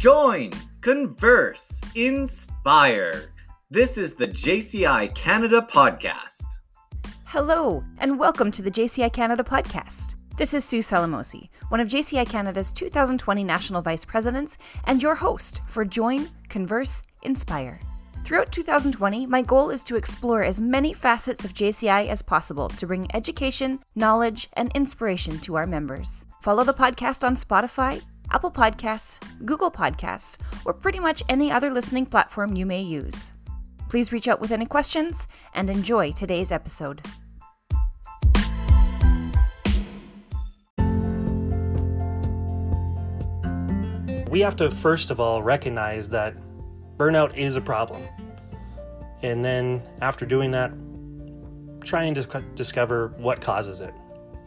Join, converse, inspire. This is the JCI Canada podcast. Hello, and welcome to the JCI Canada podcast. This is Sue Salamosi, one of JCI Canada's 2020 National Vice Presidents, and your host for Join, Converse, Inspire. Throughout 2020, my goal is to explore as many facets of JCI as possible to bring education, knowledge, and inspiration to our members. Follow the podcast on Spotify, Apple Podcasts, Google Podcasts, or pretty much any other listening platform you may use. Please reach out with any questions and enjoy today's episode. We have to first of all recognize that burnout is a problem. And then after doing that, try and dis- discover what causes it.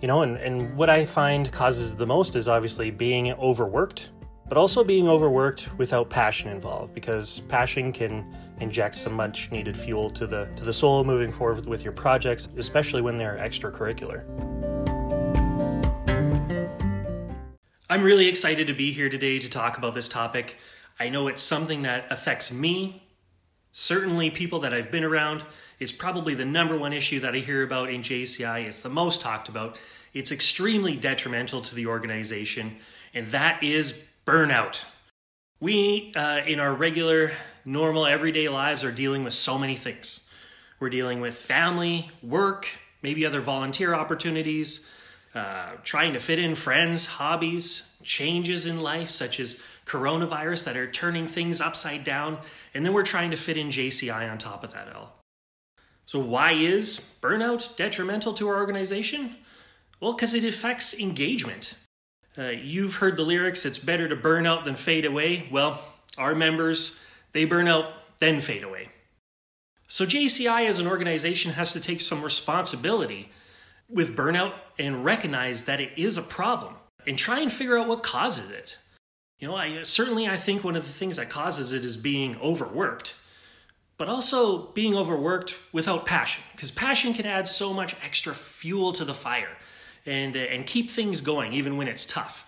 You know, and, and what I find causes the most is obviously being overworked, but also being overworked without passion involved, because passion can inject some much needed fuel to the to the soul moving forward with your projects, especially when they're extracurricular. I'm really excited to be here today to talk about this topic. I know it's something that affects me, certainly people that I've been around. It's probably the number one issue that I hear about in JCI. It's the most talked about. It's extremely detrimental to the organization, and that is burnout. We, uh, in our regular, normal, everyday lives, are dealing with so many things. We're dealing with family, work, maybe other volunteer opportunities, uh, trying to fit in friends, hobbies, changes in life, such as coronavirus that are turning things upside down, and then we're trying to fit in JCI on top of that all. So, why is burnout detrimental to our organization? Well, because it affects engagement. Uh, you've heard the lyrics, it's better to burn out than fade away. Well, our members, they burn out, then fade away. So, JCI as an organization has to take some responsibility with burnout and recognize that it is a problem and try and figure out what causes it. You know, I certainly I think one of the things that causes it is being overworked but also being overworked without passion because passion can add so much extra fuel to the fire and, uh, and keep things going even when it's tough.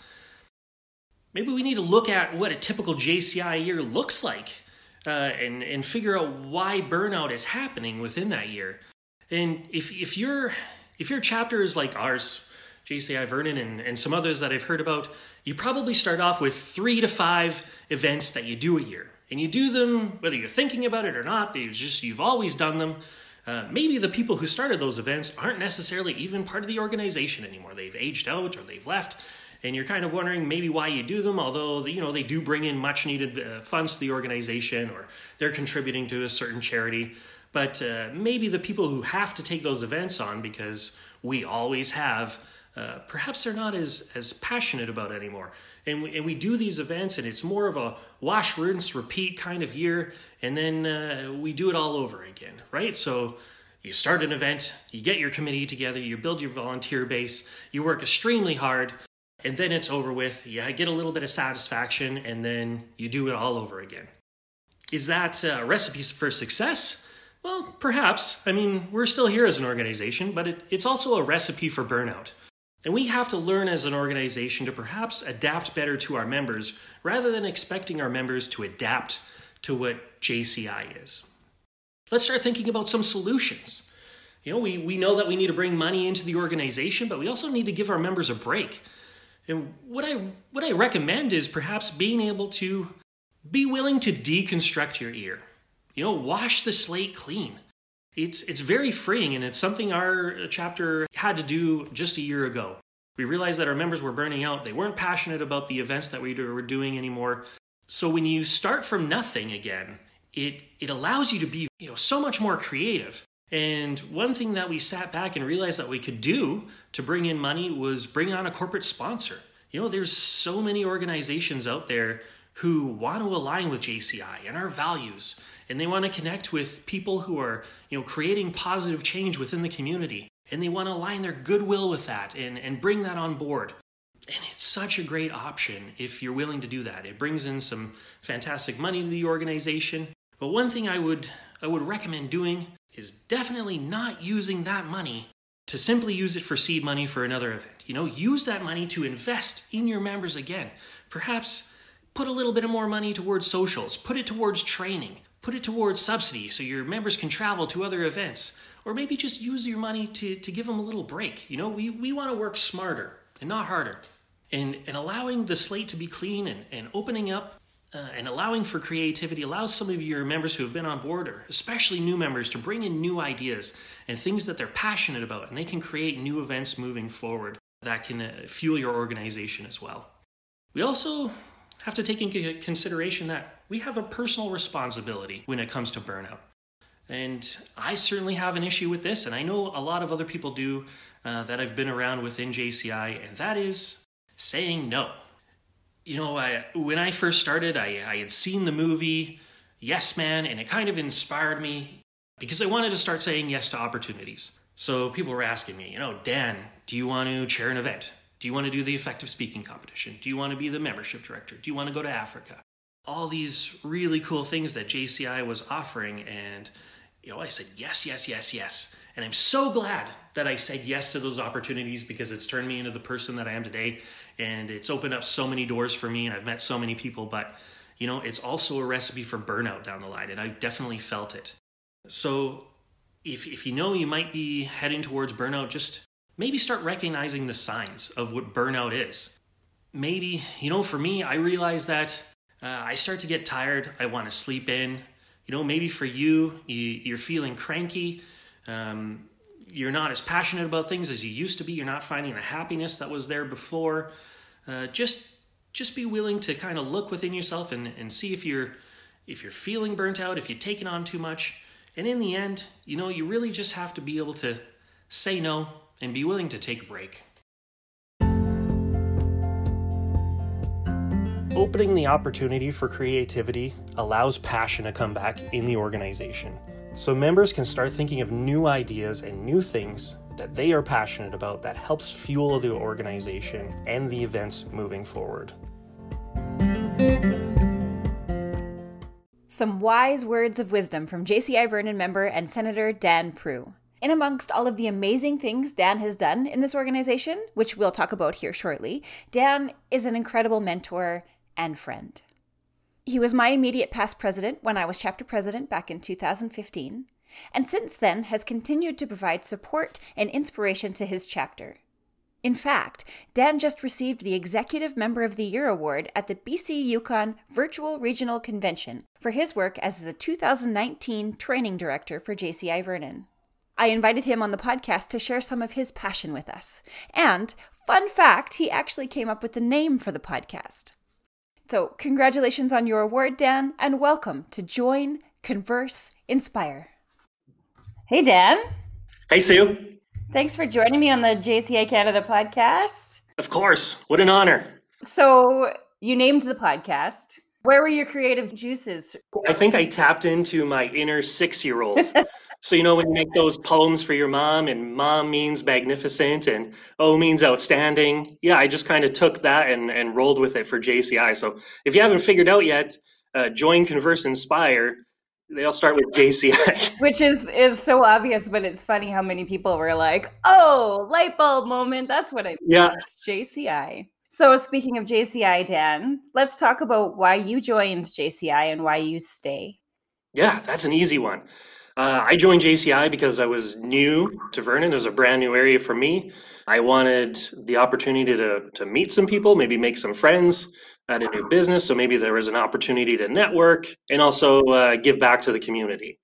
Maybe we need to look at what a typical JCI year looks like uh, and, and figure out why burnout is happening within that year. And if, if, your, if your chapter is like ours, JCI Vernon and, and some others that I've heard about, you probably start off with three to five events that you do a year. And you do them whether you're thinking about it or not, you just you've always done them. Uh, maybe the people who started those events aren't necessarily even part of the organization anymore. They've aged out or they've left, and you're kind of wondering maybe why you do them. Although you know they do bring in much needed uh, funds to the organization, or they're contributing to a certain charity. But uh, maybe the people who have to take those events on because we always have, uh, perhaps they're not as as passionate about anymore. And we, and we do these events, and it's more of a wash, rinse, repeat kind of year, and then uh, we do it all over again, right? So you start an event, you get your committee together, you build your volunteer base, you work extremely hard, and then it's over with. You get a little bit of satisfaction, and then you do it all over again. Is that a recipe for success? Well, perhaps. I mean, we're still here as an organization, but it, it's also a recipe for burnout. And we have to learn as an organization to perhaps adapt better to our members rather than expecting our members to adapt to what JCI is. Let's start thinking about some solutions. You know, we, we know that we need to bring money into the organization, but we also need to give our members a break. And what I what I recommend is perhaps being able to be willing to deconstruct your ear. You know, wash the slate clean it's it's very freeing and it's something our chapter had to do just a year ago. We realized that our members were burning out. They weren't passionate about the events that we were doing anymore. So when you start from nothing again, it it allows you to be, you know, so much more creative. And one thing that we sat back and realized that we could do to bring in money was bring on a corporate sponsor. You know, there's so many organizations out there who want to align with JCI and our values and they want to connect with people who are you know creating positive change within the community. And they want to align their goodwill with that and, and bring that on board. And it's such a great option if you're willing to do that. It brings in some fantastic money to the organization. But one thing i would i would recommend doing is definitely not using that money to simply use it for seed money for another event. You know use that money to invest in your members again. Perhaps put a little bit of more money towards socials, put it towards training, put it towards subsidy so your members can travel to other events, or maybe just use your money to, to give them a little break. You know, we, we want to work smarter and not harder. And, and allowing the slate to be clean and, and opening up uh, and allowing for creativity allows some of your members who have been on board, or especially new members, to bring in new ideas and things that they're passionate about, and they can create new events moving forward that can uh, fuel your organization as well. We also have to take into consideration that we have a personal responsibility when it comes to burnout. And I certainly have an issue with this, and I know a lot of other people do uh, that I've been around within JCI, and that is saying no you know, I, when I first started, I, I had seen the movie Yes Man, and it kind of inspired me because I wanted to start saying yes to opportunities. So people were asking me, you know, Dan, do you want to chair an event? Do you want to do the effective speaking competition? Do you want to be the membership director? Do you want to go to Africa? All these really cool things that JCI was offering. And, you know, I said, yes, yes, yes, yes. And I'm so glad that I said yes to those opportunities because it's turned me into the person that I am today. And it's opened up so many doors for me and I've met so many people. But, you know, it's also a recipe for burnout down the line. And I definitely felt it. So if, if you know you might be heading towards burnout, just maybe start recognizing the signs of what burnout is. Maybe, you know, for me, I realize that uh, I start to get tired. I want to sleep in. You know, maybe for you, you you're feeling cranky um, you're not as passionate about things as you used to be. You're not finding the happiness that was there before. Uh, just just be willing to kind of look within yourself and, and see if you're if you're feeling burnt out, if you're taking on too much. And in the end, you know, you really just have to be able to say no and be willing to take a break. Opening the opportunity for creativity allows passion to come back in the organization so members can start thinking of new ideas and new things that they are passionate about that helps fuel the organization and the events moving forward. Some wise words of wisdom from JCI Vernon member and Senator Dan Prue. In amongst all of the amazing things Dan has done in this organization, which we'll talk about here shortly, Dan is an incredible mentor and friend. He was my immediate past president when I was chapter president back in 2015, and since then has continued to provide support and inspiration to his chapter. In fact, Dan just received the Executive Member of the Year award at the BC Yukon Virtual Regional Convention for his work as the 2019 Training Director for JCI Vernon. I invited him on the podcast to share some of his passion with us. And, fun fact, he actually came up with the name for the podcast. So, congratulations on your award, Dan, and welcome to Join, Converse, Inspire. Hey, Dan. Hey, Sue. Thanks for joining me on the JCI Canada podcast. Of course. What an honor. So, you named the podcast. Where were your creative juices? I think I tapped into my inner six year old. So you know when you make those poems for your mom, and mom means magnificent, and O means outstanding. Yeah, I just kind of took that and and rolled with it for JCI. So if you haven't figured out yet, uh, join, converse, inspire. They all start with JCI, which is is so obvious, but it's funny how many people were like, "Oh, light bulb moment." That's what I mean. Yeah, it's JCI. So speaking of JCI, Dan, let's talk about why you joined JCI and why you stay. Yeah, that's an easy one. Uh, I joined JCI because I was new to Vernon. It was a brand new area for me. I wanted the opportunity to, to meet some people, maybe make some friends at a new business. So maybe there was an opportunity to network and also uh, give back to the community.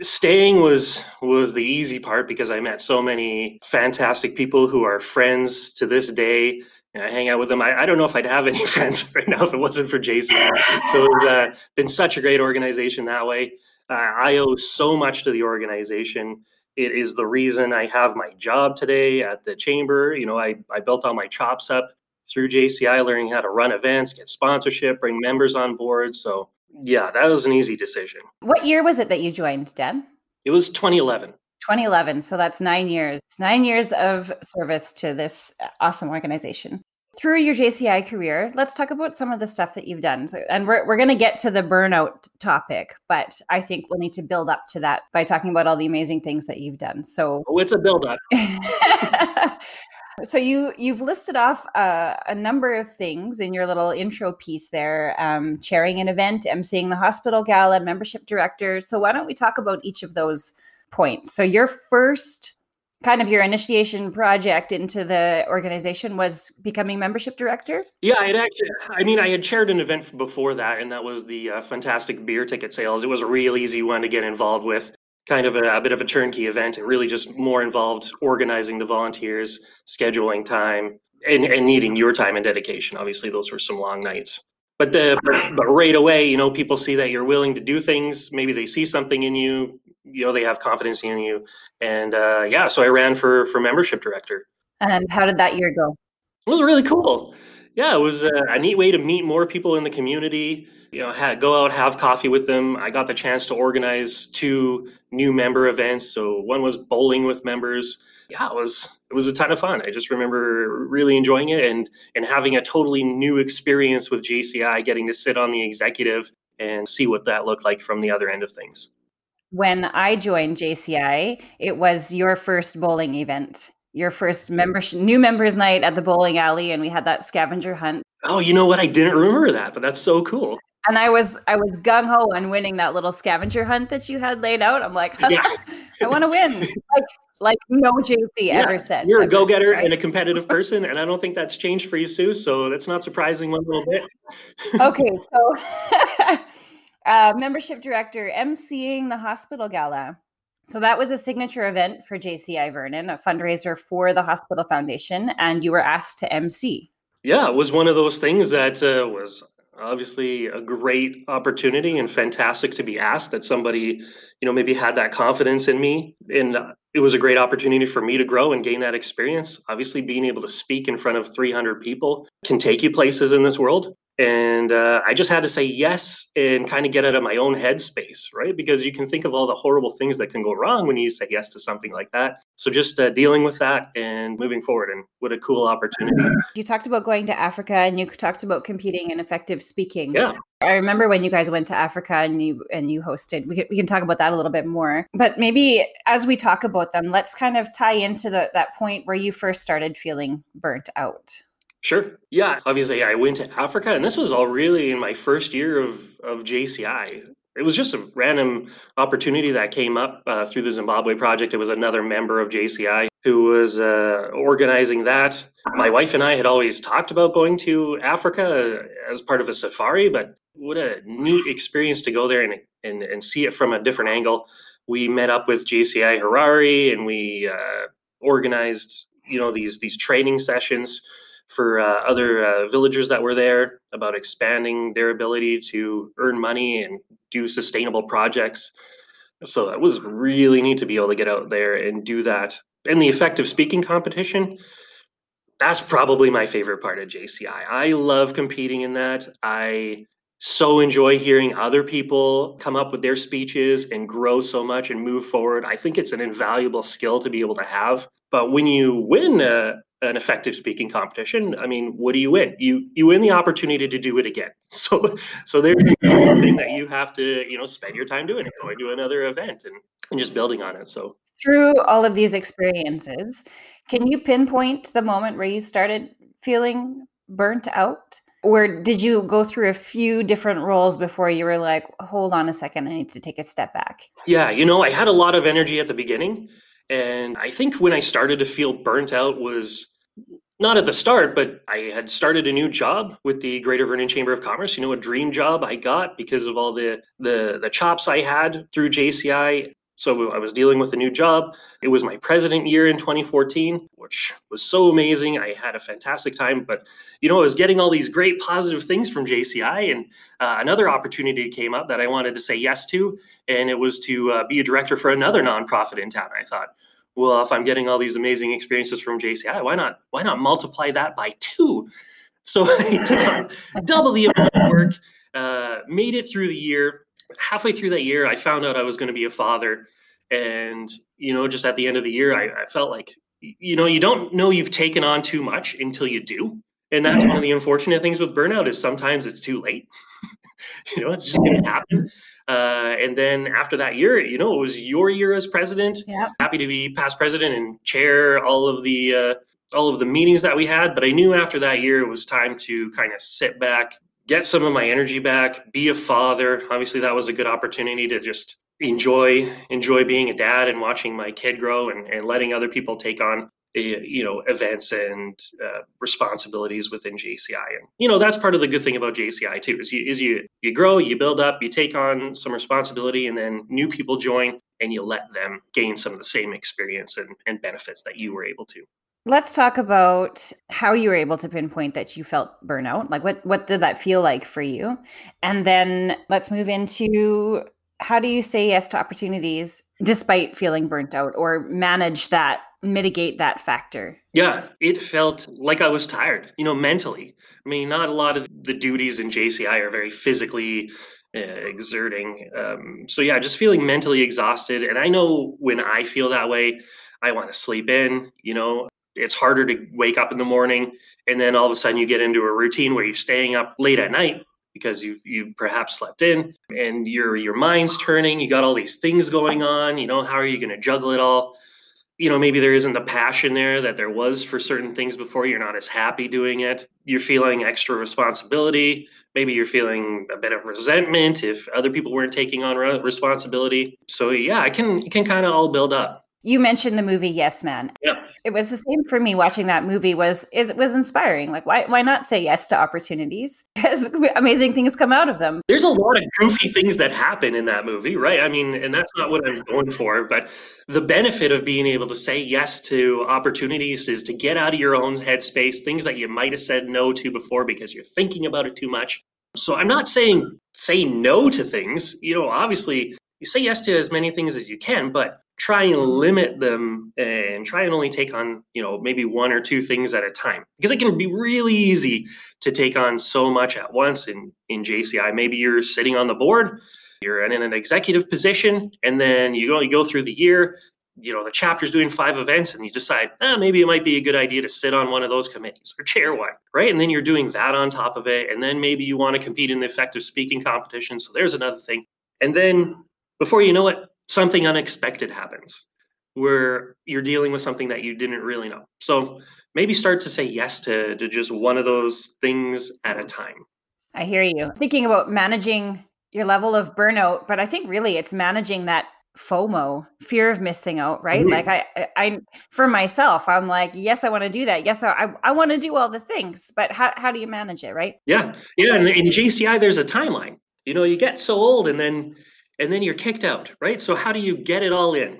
Staying was was the easy part because I met so many fantastic people who are friends to this day. And I hang out with them. I, I don't know if I'd have any friends right now if it wasn't for JCI. So it's uh, been such a great organization that way. Uh, I owe so much to the organization. It is the reason I have my job today at the chamber. You know, I, I built all my chops up through JCI, learning how to run events, get sponsorship, bring members on board. So, yeah, that was an easy decision. What year was it that you joined, Dan? It was 2011. 2011. So that's nine years, nine years of service to this awesome organization through your JCI career, let's talk about some of the stuff that you've done. So, and we're, we're going to get to the burnout topic, but I think we'll need to build up to that by talking about all the amazing things that you've done. So, oh, it's a build up. So you you've listed off uh, a number of things in your little intro piece there: um, chairing an event, emceeing the hospital gala, membership director. So why don't we talk about each of those points? So your first kind of your initiation project into the organization was becoming membership director. Yeah, I actually. I mean, I had chaired an event before that, and that was the uh, fantastic beer ticket sales. It was a real easy one to get involved with kind of a, a, bit of a turnkey event. It really just more involved organizing the volunteers, scheduling time, and, and needing your time and dedication. Obviously, those were some long nights. But the but, but right away, you know, people see that you're willing to do things. Maybe they see something in you. You know, they have confidence in you, and uh, yeah. So I ran for for membership director. And how did that year go? It was really cool. Yeah, it was a, a neat way to meet more people in the community you know, had, go out, have coffee with them. I got the chance to organize two new member events. So one was bowling with members. Yeah, it was it was a ton of fun. I just remember really enjoying it and and having a totally new experience with JCI, getting to sit on the executive and see what that looked like from the other end of things. When I joined JCI, it was your first bowling event your first membership new members night at the bowling alley and we had that scavenger hunt oh you know what i didn't remember that but that's so cool and I was I was gung ho on winning that little scavenger hunt that you had laid out. I'm like, yeah. I want to win. Like like no JC yeah. ever said. You're a go getter right? and a competitive person, and I don't think that's changed for you, Sue. So that's not surprising one little bit. okay, so uh, membership director emceeing the hospital gala. So that was a signature event for JCI Vernon, a fundraiser for the hospital foundation, and you were asked to MC. Yeah, it was one of those things that uh, was obviously a great opportunity and fantastic to be asked that somebody you know maybe had that confidence in me and it was a great opportunity for me to grow and gain that experience obviously being able to speak in front of 300 people can take you places in this world and uh, i just had to say yes and kind of get out of my own headspace right because you can think of all the horrible things that can go wrong when you say yes to something like that so just uh, dealing with that and moving forward and what a cool opportunity you talked about going to africa and you talked about competing in effective speaking yeah I remember when you guys went to Africa and you and you hosted. We can, we can talk about that a little bit more. But maybe as we talk about them, let's kind of tie into the, that point where you first started feeling burnt out. Sure. Yeah. Obviously, I went to Africa, and this was all really in my first year of, of JCI. It was just a random opportunity that came up uh, through the Zimbabwe project. It was another member of JCI who was uh, organizing that. My wife and I had always talked about going to Africa as part of a safari, but what a neat experience to go there and, and, and see it from a different angle. We met up with JCI Harare and we uh, organized, you know, these these training sessions for uh, other uh, villagers that were there about expanding their ability to earn money and do sustainable projects. So that was really neat to be able to get out there and do that. And the effective speaking competition, that's probably my favorite part of JCI. I love competing in that. I so enjoy hearing other people come up with their speeches and grow so much and move forward. I think it's an invaluable skill to be able to have. But when you win a, an effective speaking competition, I mean, what do you win? You you win the opportunity to do it again. So so there's thing that you have to you know spend your time doing, going to another event and, and just building on it. So through all of these experiences, can you pinpoint the moment where you started feeling burnt out? Or did you go through a few different roles before you were like, hold on a second, I need to take a step back? Yeah, you know, I had a lot of energy at the beginning. And I think when I started to feel burnt out was not at the start, but I had started a new job with the Greater Vernon Chamber of Commerce. You know, a dream job I got because of all the the the chops I had through JCI. So I was dealing with a new job. It was my president year in 2014, which was so amazing. I had a fantastic time, but you know, I was getting all these great positive things from JCI, and uh, another opportunity came up that I wanted to say yes to, and it was to uh, be a director for another nonprofit in town. I thought, well, if I'm getting all these amazing experiences from JCI, why not why not multiply that by two? So I took on double the amount of work, uh, made it through the year. Halfway through that year, I found out I was going to be a father, and you know, just at the end of the year, I, I felt like you know you don't know you've taken on too much until you do, and that's one of the unfortunate things with burnout is sometimes it's too late. you know, it's just going to happen. Uh, and then after that year, you know, it was your year as president. Yeah. Happy to be past president and chair all of the uh, all of the meetings that we had, but I knew after that year it was time to kind of sit back, get some of my energy back, be a father. Obviously, that was a good opportunity to just enjoy enjoy being a dad and watching my kid grow and, and letting other people take on you know events and uh, responsibilities within JCI and you know that's part of the good thing about JCI too is you is you you grow you build up you take on some responsibility and then new people join and you let them gain some of the same experience and, and benefits that you were able to Let's talk about how you were able to pinpoint that you felt burnout. Like what what did that feel like for you? And then let's move into how do you say yes to opportunities despite feeling burnt out or manage that mitigate that factor? Yeah it felt like i was tired you know mentally. I mean not a lot of the duties in jci are very physically uh, exerting um, so yeah just feeling mentally exhausted. And i know when i feel that way i want to sleep in you know? It's harder to wake up in the morning and then all of a sudden you get into a routine where you're staying up late at night because you've you've perhaps slept in and your your mind's turning you got all these things going on you know how are you going to juggle it all you know maybe there isn't the passion there that there was for certain things before you're not as happy doing it you're feeling extra responsibility maybe you're feeling a bit of resentment if other people weren't taking on responsibility so yeah it can it can kind of all build up you mentioned the movie Yes Man. Yeah. It was the same for me watching that movie was is it was inspiring. Like why why not say yes to opportunities? Because amazing things come out of them. There's a lot of goofy things that happen in that movie, right? I mean, and that's not what I'm going for, but the benefit of being able to say yes to opportunities is to get out of your own headspace, things that you might have said no to before because you're thinking about it too much. So I'm not saying say no to things. You know, obviously you say yes to as many things as you can, but try and limit them and try and only take on you know maybe one or two things at a time. Because it can be really easy to take on so much at once in in jci maybe you're sitting on the board you're in an executive position and then you go you go through the year you know the chapter's doing five events and you decide eh, maybe it might be a good idea to sit on one of those committees or chair one right? And then you're doing that on top of it and then maybe you want to compete in the effective speaking competition so there's another thing. And then before you know it something unexpected happens where you're dealing with something that you didn't really know. So maybe start to say yes to, to just one of those things at a time. I hear you. Thinking about managing your level of burnout, but I think really it's managing that FOMO, fear of missing out, right? Mm-hmm. Like I, I, for myself, I'm like, yes, I want to do that. Yes, I, I want to do all the things, but how, how do you manage it, right? Yeah, yeah. And in JCI, there's a timeline. You know, you get so old, and then and then you're kicked out, right? So how do you get it all in?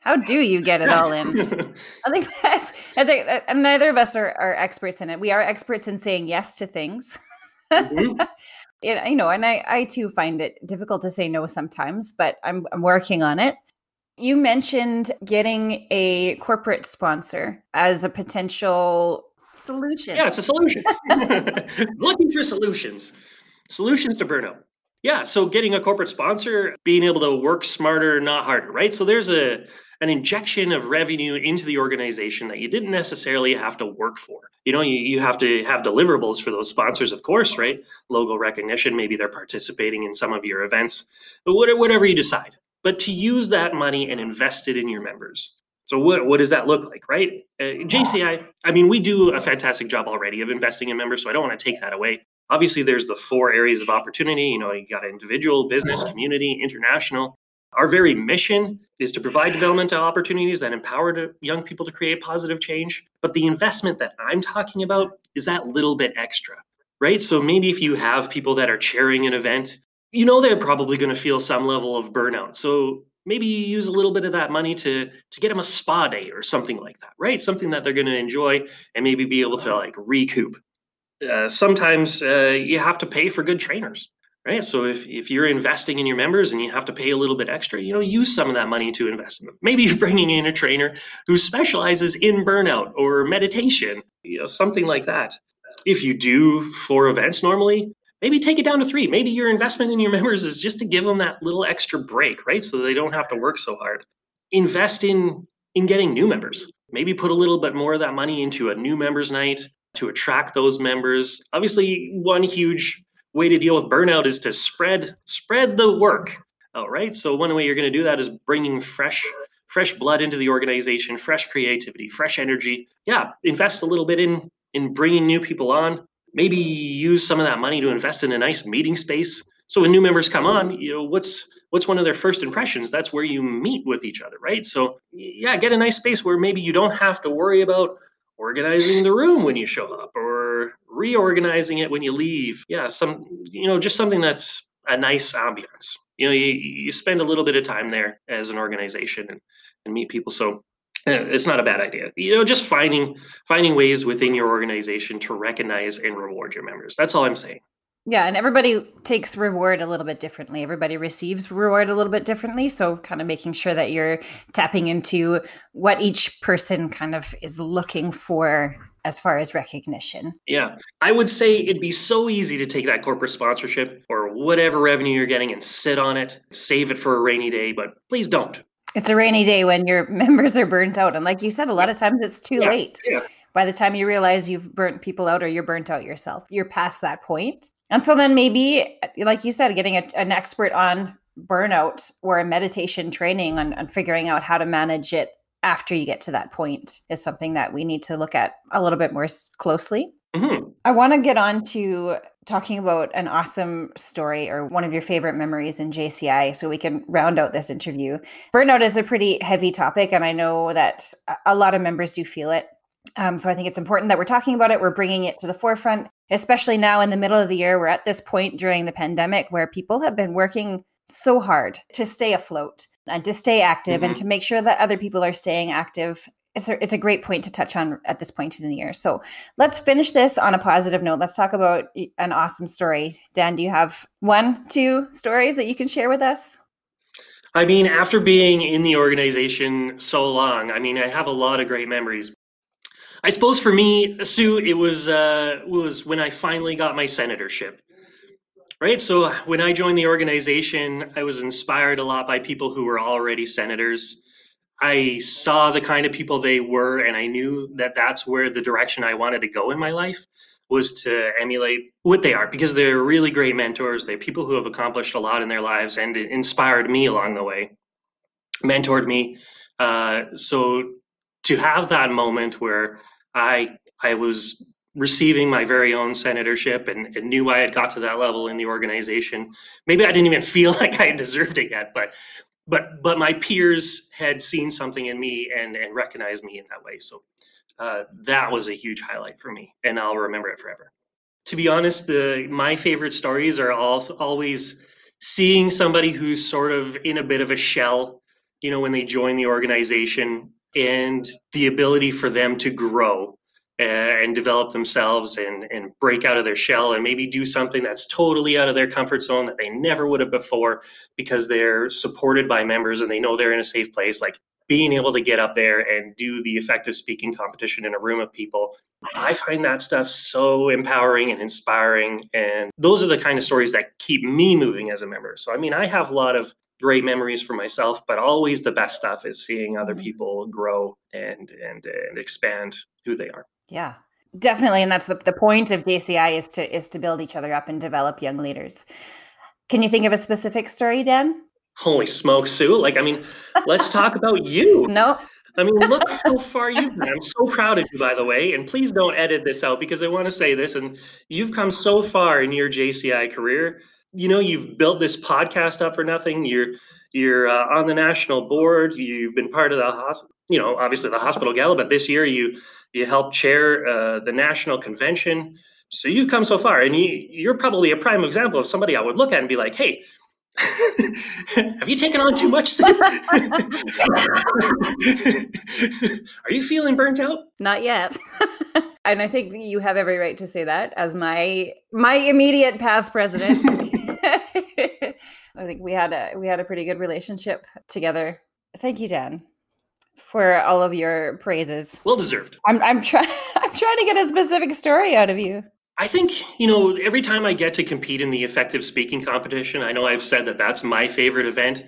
How do you get it all in? I think that's. I think and neither of us are, are experts in it. We are experts in saying yes to things. Mm-hmm. it, you know, and I, I too find it difficult to say no sometimes, but I'm, I'm working on it. You mentioned getting a corporate sponsor as a potential solution. Yeah, it's a solution. Looking for solutions. Solutions to burnout. Yeah, so getting a corporate sponsor, being able to work smarter, not harder, right? So there's a an injection of revenue into the organization that you didn't necessarily have to work for. You know, you, you have to have deliverables for those sponsors, of course, right? Logo recognition, maybe they're participating in some of your events, but whatever you decide. But to use that money and invest it in your members. So what, what does that look like, right? Uh, JCI, I mean, we do a fantastic job already of investing in members, so I don't want to take that away obviously there's the four areas of opportunity you know you got individual business community international. Our very mission is to provide developmental opportunities that empower young people to create positive change. But the investment that i'm talking about is that little bit extra right? So maybe if you have people that are chairing an event you know they're probably going to feel some level of burnout. So maybe you use a little bit of that money to to get them a spa day or something like that right? Something that they're going to enjoy and maybe be able to like recoup uh, sometimes uh, you have to pay for good trainers right? So if, if you're investing in your members and you have to pay a little bit extra you know use some of that money to invest in them. Maybe you're bringing in a trainer who specializes in burnout or meditation you know something like that. If you do four events normally maybe take it down to three. Maybe your investment in your members is just to give them that little extra break right? So they don't have to work so hard. Invest in in getting new members. Maybe put a little bit more of that money into a new members night to attract those members. Obviously, one huge way to deal with burnout is to spread spread the work out, right? So one way you're going to do that is bringing fresh fresh blood into the organization, fresh creativity, fresh energy. Yeah, invest a little bit in in bringing new people on. Maybe use some of that money to invest in a nice meeting space. So when new members come on, you know what's what's one of their first impressions? That's where you meet with each other, right? So yeah, get a nice space where maybe you don't have to worry about organizing the room when you show up or reorganizing it when you leave. Yeah, some you know just something that's a nice ambiance. You know, you, you spend a little bit of time there as an organization and, and meet people. So eh, it's not a bad idea. You know, just finding finding ways within your organization to recognize and reward your members. That's all I'm saying. Yeah, and everybody takes reward a little bit differently. Everybody receives reward a little bit differently. So, kind of making sure that you're tapping into what each person kind of is looking for as far as recognition. Yeah. I would say it'd be so easy to take that corporate sponsorship or whatever revenue you're getting and sit on it, save it for a rainy day, but please don't. It's a rainy day when your members are burnt out. And like you said, a lot of times it's too Yeah, late. yeah. By the time you realize you've burnt people out or you're burnt out yourself, you're past that point. And so then maybe, like you said, getting a, an expert on burnout or a meditation training on, on figuring out how to manage it after you get to that point is something that we need to look at a little bit more closely. Mhm. I want to get on to talking about an awesome story or one of your favorite memories in JCI so we can round out this interview. Burnout is a pretty heavy topic, and I know that a- a lot of members do feel it. Um, so I think it's important that we're talking about it. We're bringing it to the forefront, especially now in the middle of the year. We're at this point during the pandemic where people have been working so hard to stay afloat and to stay active and mm-hmm. to make sure that other people are staying active. It's a, it's a great point to touch on at this point in the year. So let's finish this on a positive note. Let's talk about an awesome story. Dan, do you have one, two stories that you can share with us? I mean, after being in the organization so long, I mean, I have a lot of great memories. I suppose for me, Sue, it was uh, was when I finally got my senatorship. Right. So when I joined the organization, I was inspired a lot by people who were already senators. I saw the kind of people they were, and I knew that that's where the direction I wanted to go in my life was to emulate what they are because they're really great mentors. They're people who have accomplished a lot in their lives and inspired me along the way, mentored me. Uh, so to have that moment where I I was receiving my very own senatorship and, and knew I had got to that level in the organization. Maybe I didn't even feel like I deserved it yet, but but but my peers had seen something in me and and recognized me in that way. So uh, that was a huge highlight for me, and I'll remember it forever. To be honest, the my favorite stories are all always seeing somebody who's sort of in a bit of a shell, you know, when they join the organization, and the ability for them to grow uh, and develop themselves and and break out of their shell and maybe do something that's totally out of their comfort zone that they never would have before because they're supported by members and they know they're in a safe place. Like being able to get up there and do the effective speaking competition in a room of people i find that stuff so empowering and inspiring and those are the kind of stories that keep me moving as a member. So i mean i have a lot of great memories for myself but always the best stuff is seeing other mm-hmm. people grow and and and expand who they are Yeah, definitely, and that's the, the point of JCI is to is to build each other up and develop young leaders. Can you think of a specific story, Dan? holy smokes sue like i mean let's talk about you No. I mean, look how far you've come. I'm so proud of you, by the way. And please don't edit this out because I want to say this. And you've come so far in your JCI career. You know, you've built this podcast up for nothing. You're you're uh, on the national board. You've been part of the hospital. You know, obviously the hospital gala, but this year you you helped chair uh, the national convention. So you've come so far, and you you're probably a prime example of somebody I would look at and be like, hey. Have you taken on too much? Are you feeling burnt out? Not yet. and I think you have every right to say that as my my immediate past president. I think we had a we had a pretty good relationship together. Thank you, Dan, for all of your praises. Well deserved. I'm I'm trying I'm trying to get a specific story out of you. I think, you know, every time I get to compete in the effective speaking competition, I know I've said that that's my favorite event,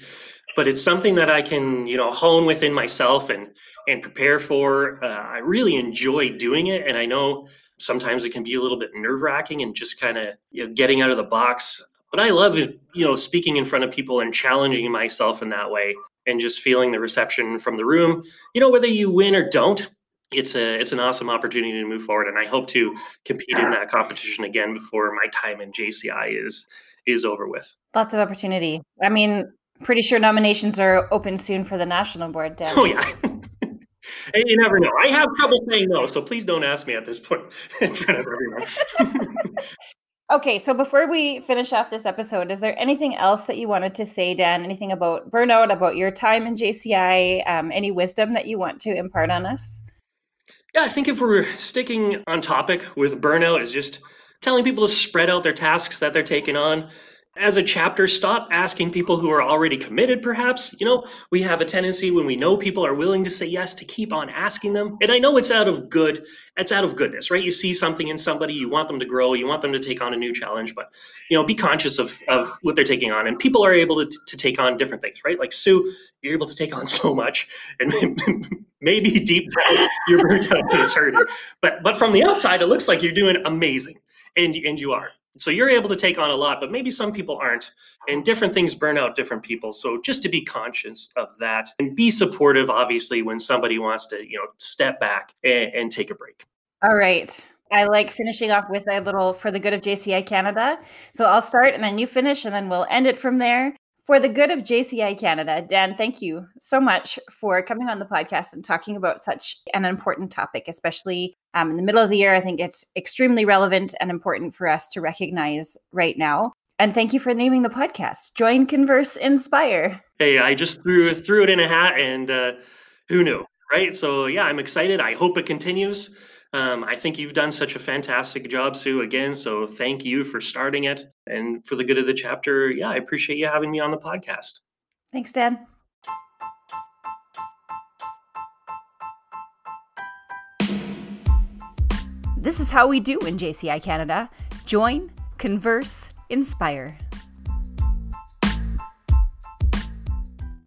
but it's something that I can, you know, hone within myself and and prepare for. Uh, I really enjoy doing it, and I know sometimes it can be a little bit nerve wracking and just kind of you know, getting out of the box. But I love, it, you know, speaking in front of people and challenging myself in that way. and just feeling the reception from the room. You know, whether you win or don't, it's a it's an awesome opportunity to move forward, and I hope to compete in that competition again before my time in JCI is is over with. Lots of opportunity. I mean, pretty sure nominations are open soon for the national board. Dan. Oh yeah. and you never know. I have trouble saying no, so please don't ask me at this point in front of everyone. Okay, so before we finish off this episode, is there anything else that you wanted to say, Dan? Anything about burnout, about your time in JCI, um, any wisdom that you want to impart on us? Yeah, I think if we're sticking on topic with burnout, is just telling people to spread out their tasks that they're taking on as a chapter, stop asking people who are already committed, perhaps. You know, we have a tendency when we know people are willing to say yes to keep on asking them. And I know it's out of good, it's out of goodness, right? You see something in somebody, you want them to grow, you want them to take on a new challenge, but, you know, be conscious of, of what they're taking on. And people are able to, to take on different things, right? Like Sue, you're able to take on so much. And maybe deep down, you're burnt out and it's hurting. But, but from the outside, it looks like you're doing amazing. And, and you are. So you're able to take on a lot, but maybe some people aren't. And different things burn out different people. So just to be conscious of that and be supportive, obviously, when somebody wants to, you know, step back and, and take a break. All right. I like finishing off with a little for the good of JCI Canada. So I'll start and then you finish and then we'll end it from there for the good of JCI Canada. Dan, thank you so much for coming on the podcast and talking about such an important topic, especially um, in the middle of the year. I think it's extremely relevant and important for us to recognize right now. And thank you for naming the podcast. Join, converse, inspire. Hey, I just threw threw it in a hat, and uh, who knew, right? So yeah, I'm excited. I hope it continues. Um, I think you've done such a fantastic job, Sue, again. So thank you for starting it. And for the good of the chapter, yeah, I appreciate you having me on the podcast. Thanks, Dan. This is how we do in JCI Canada join, converse, inspire.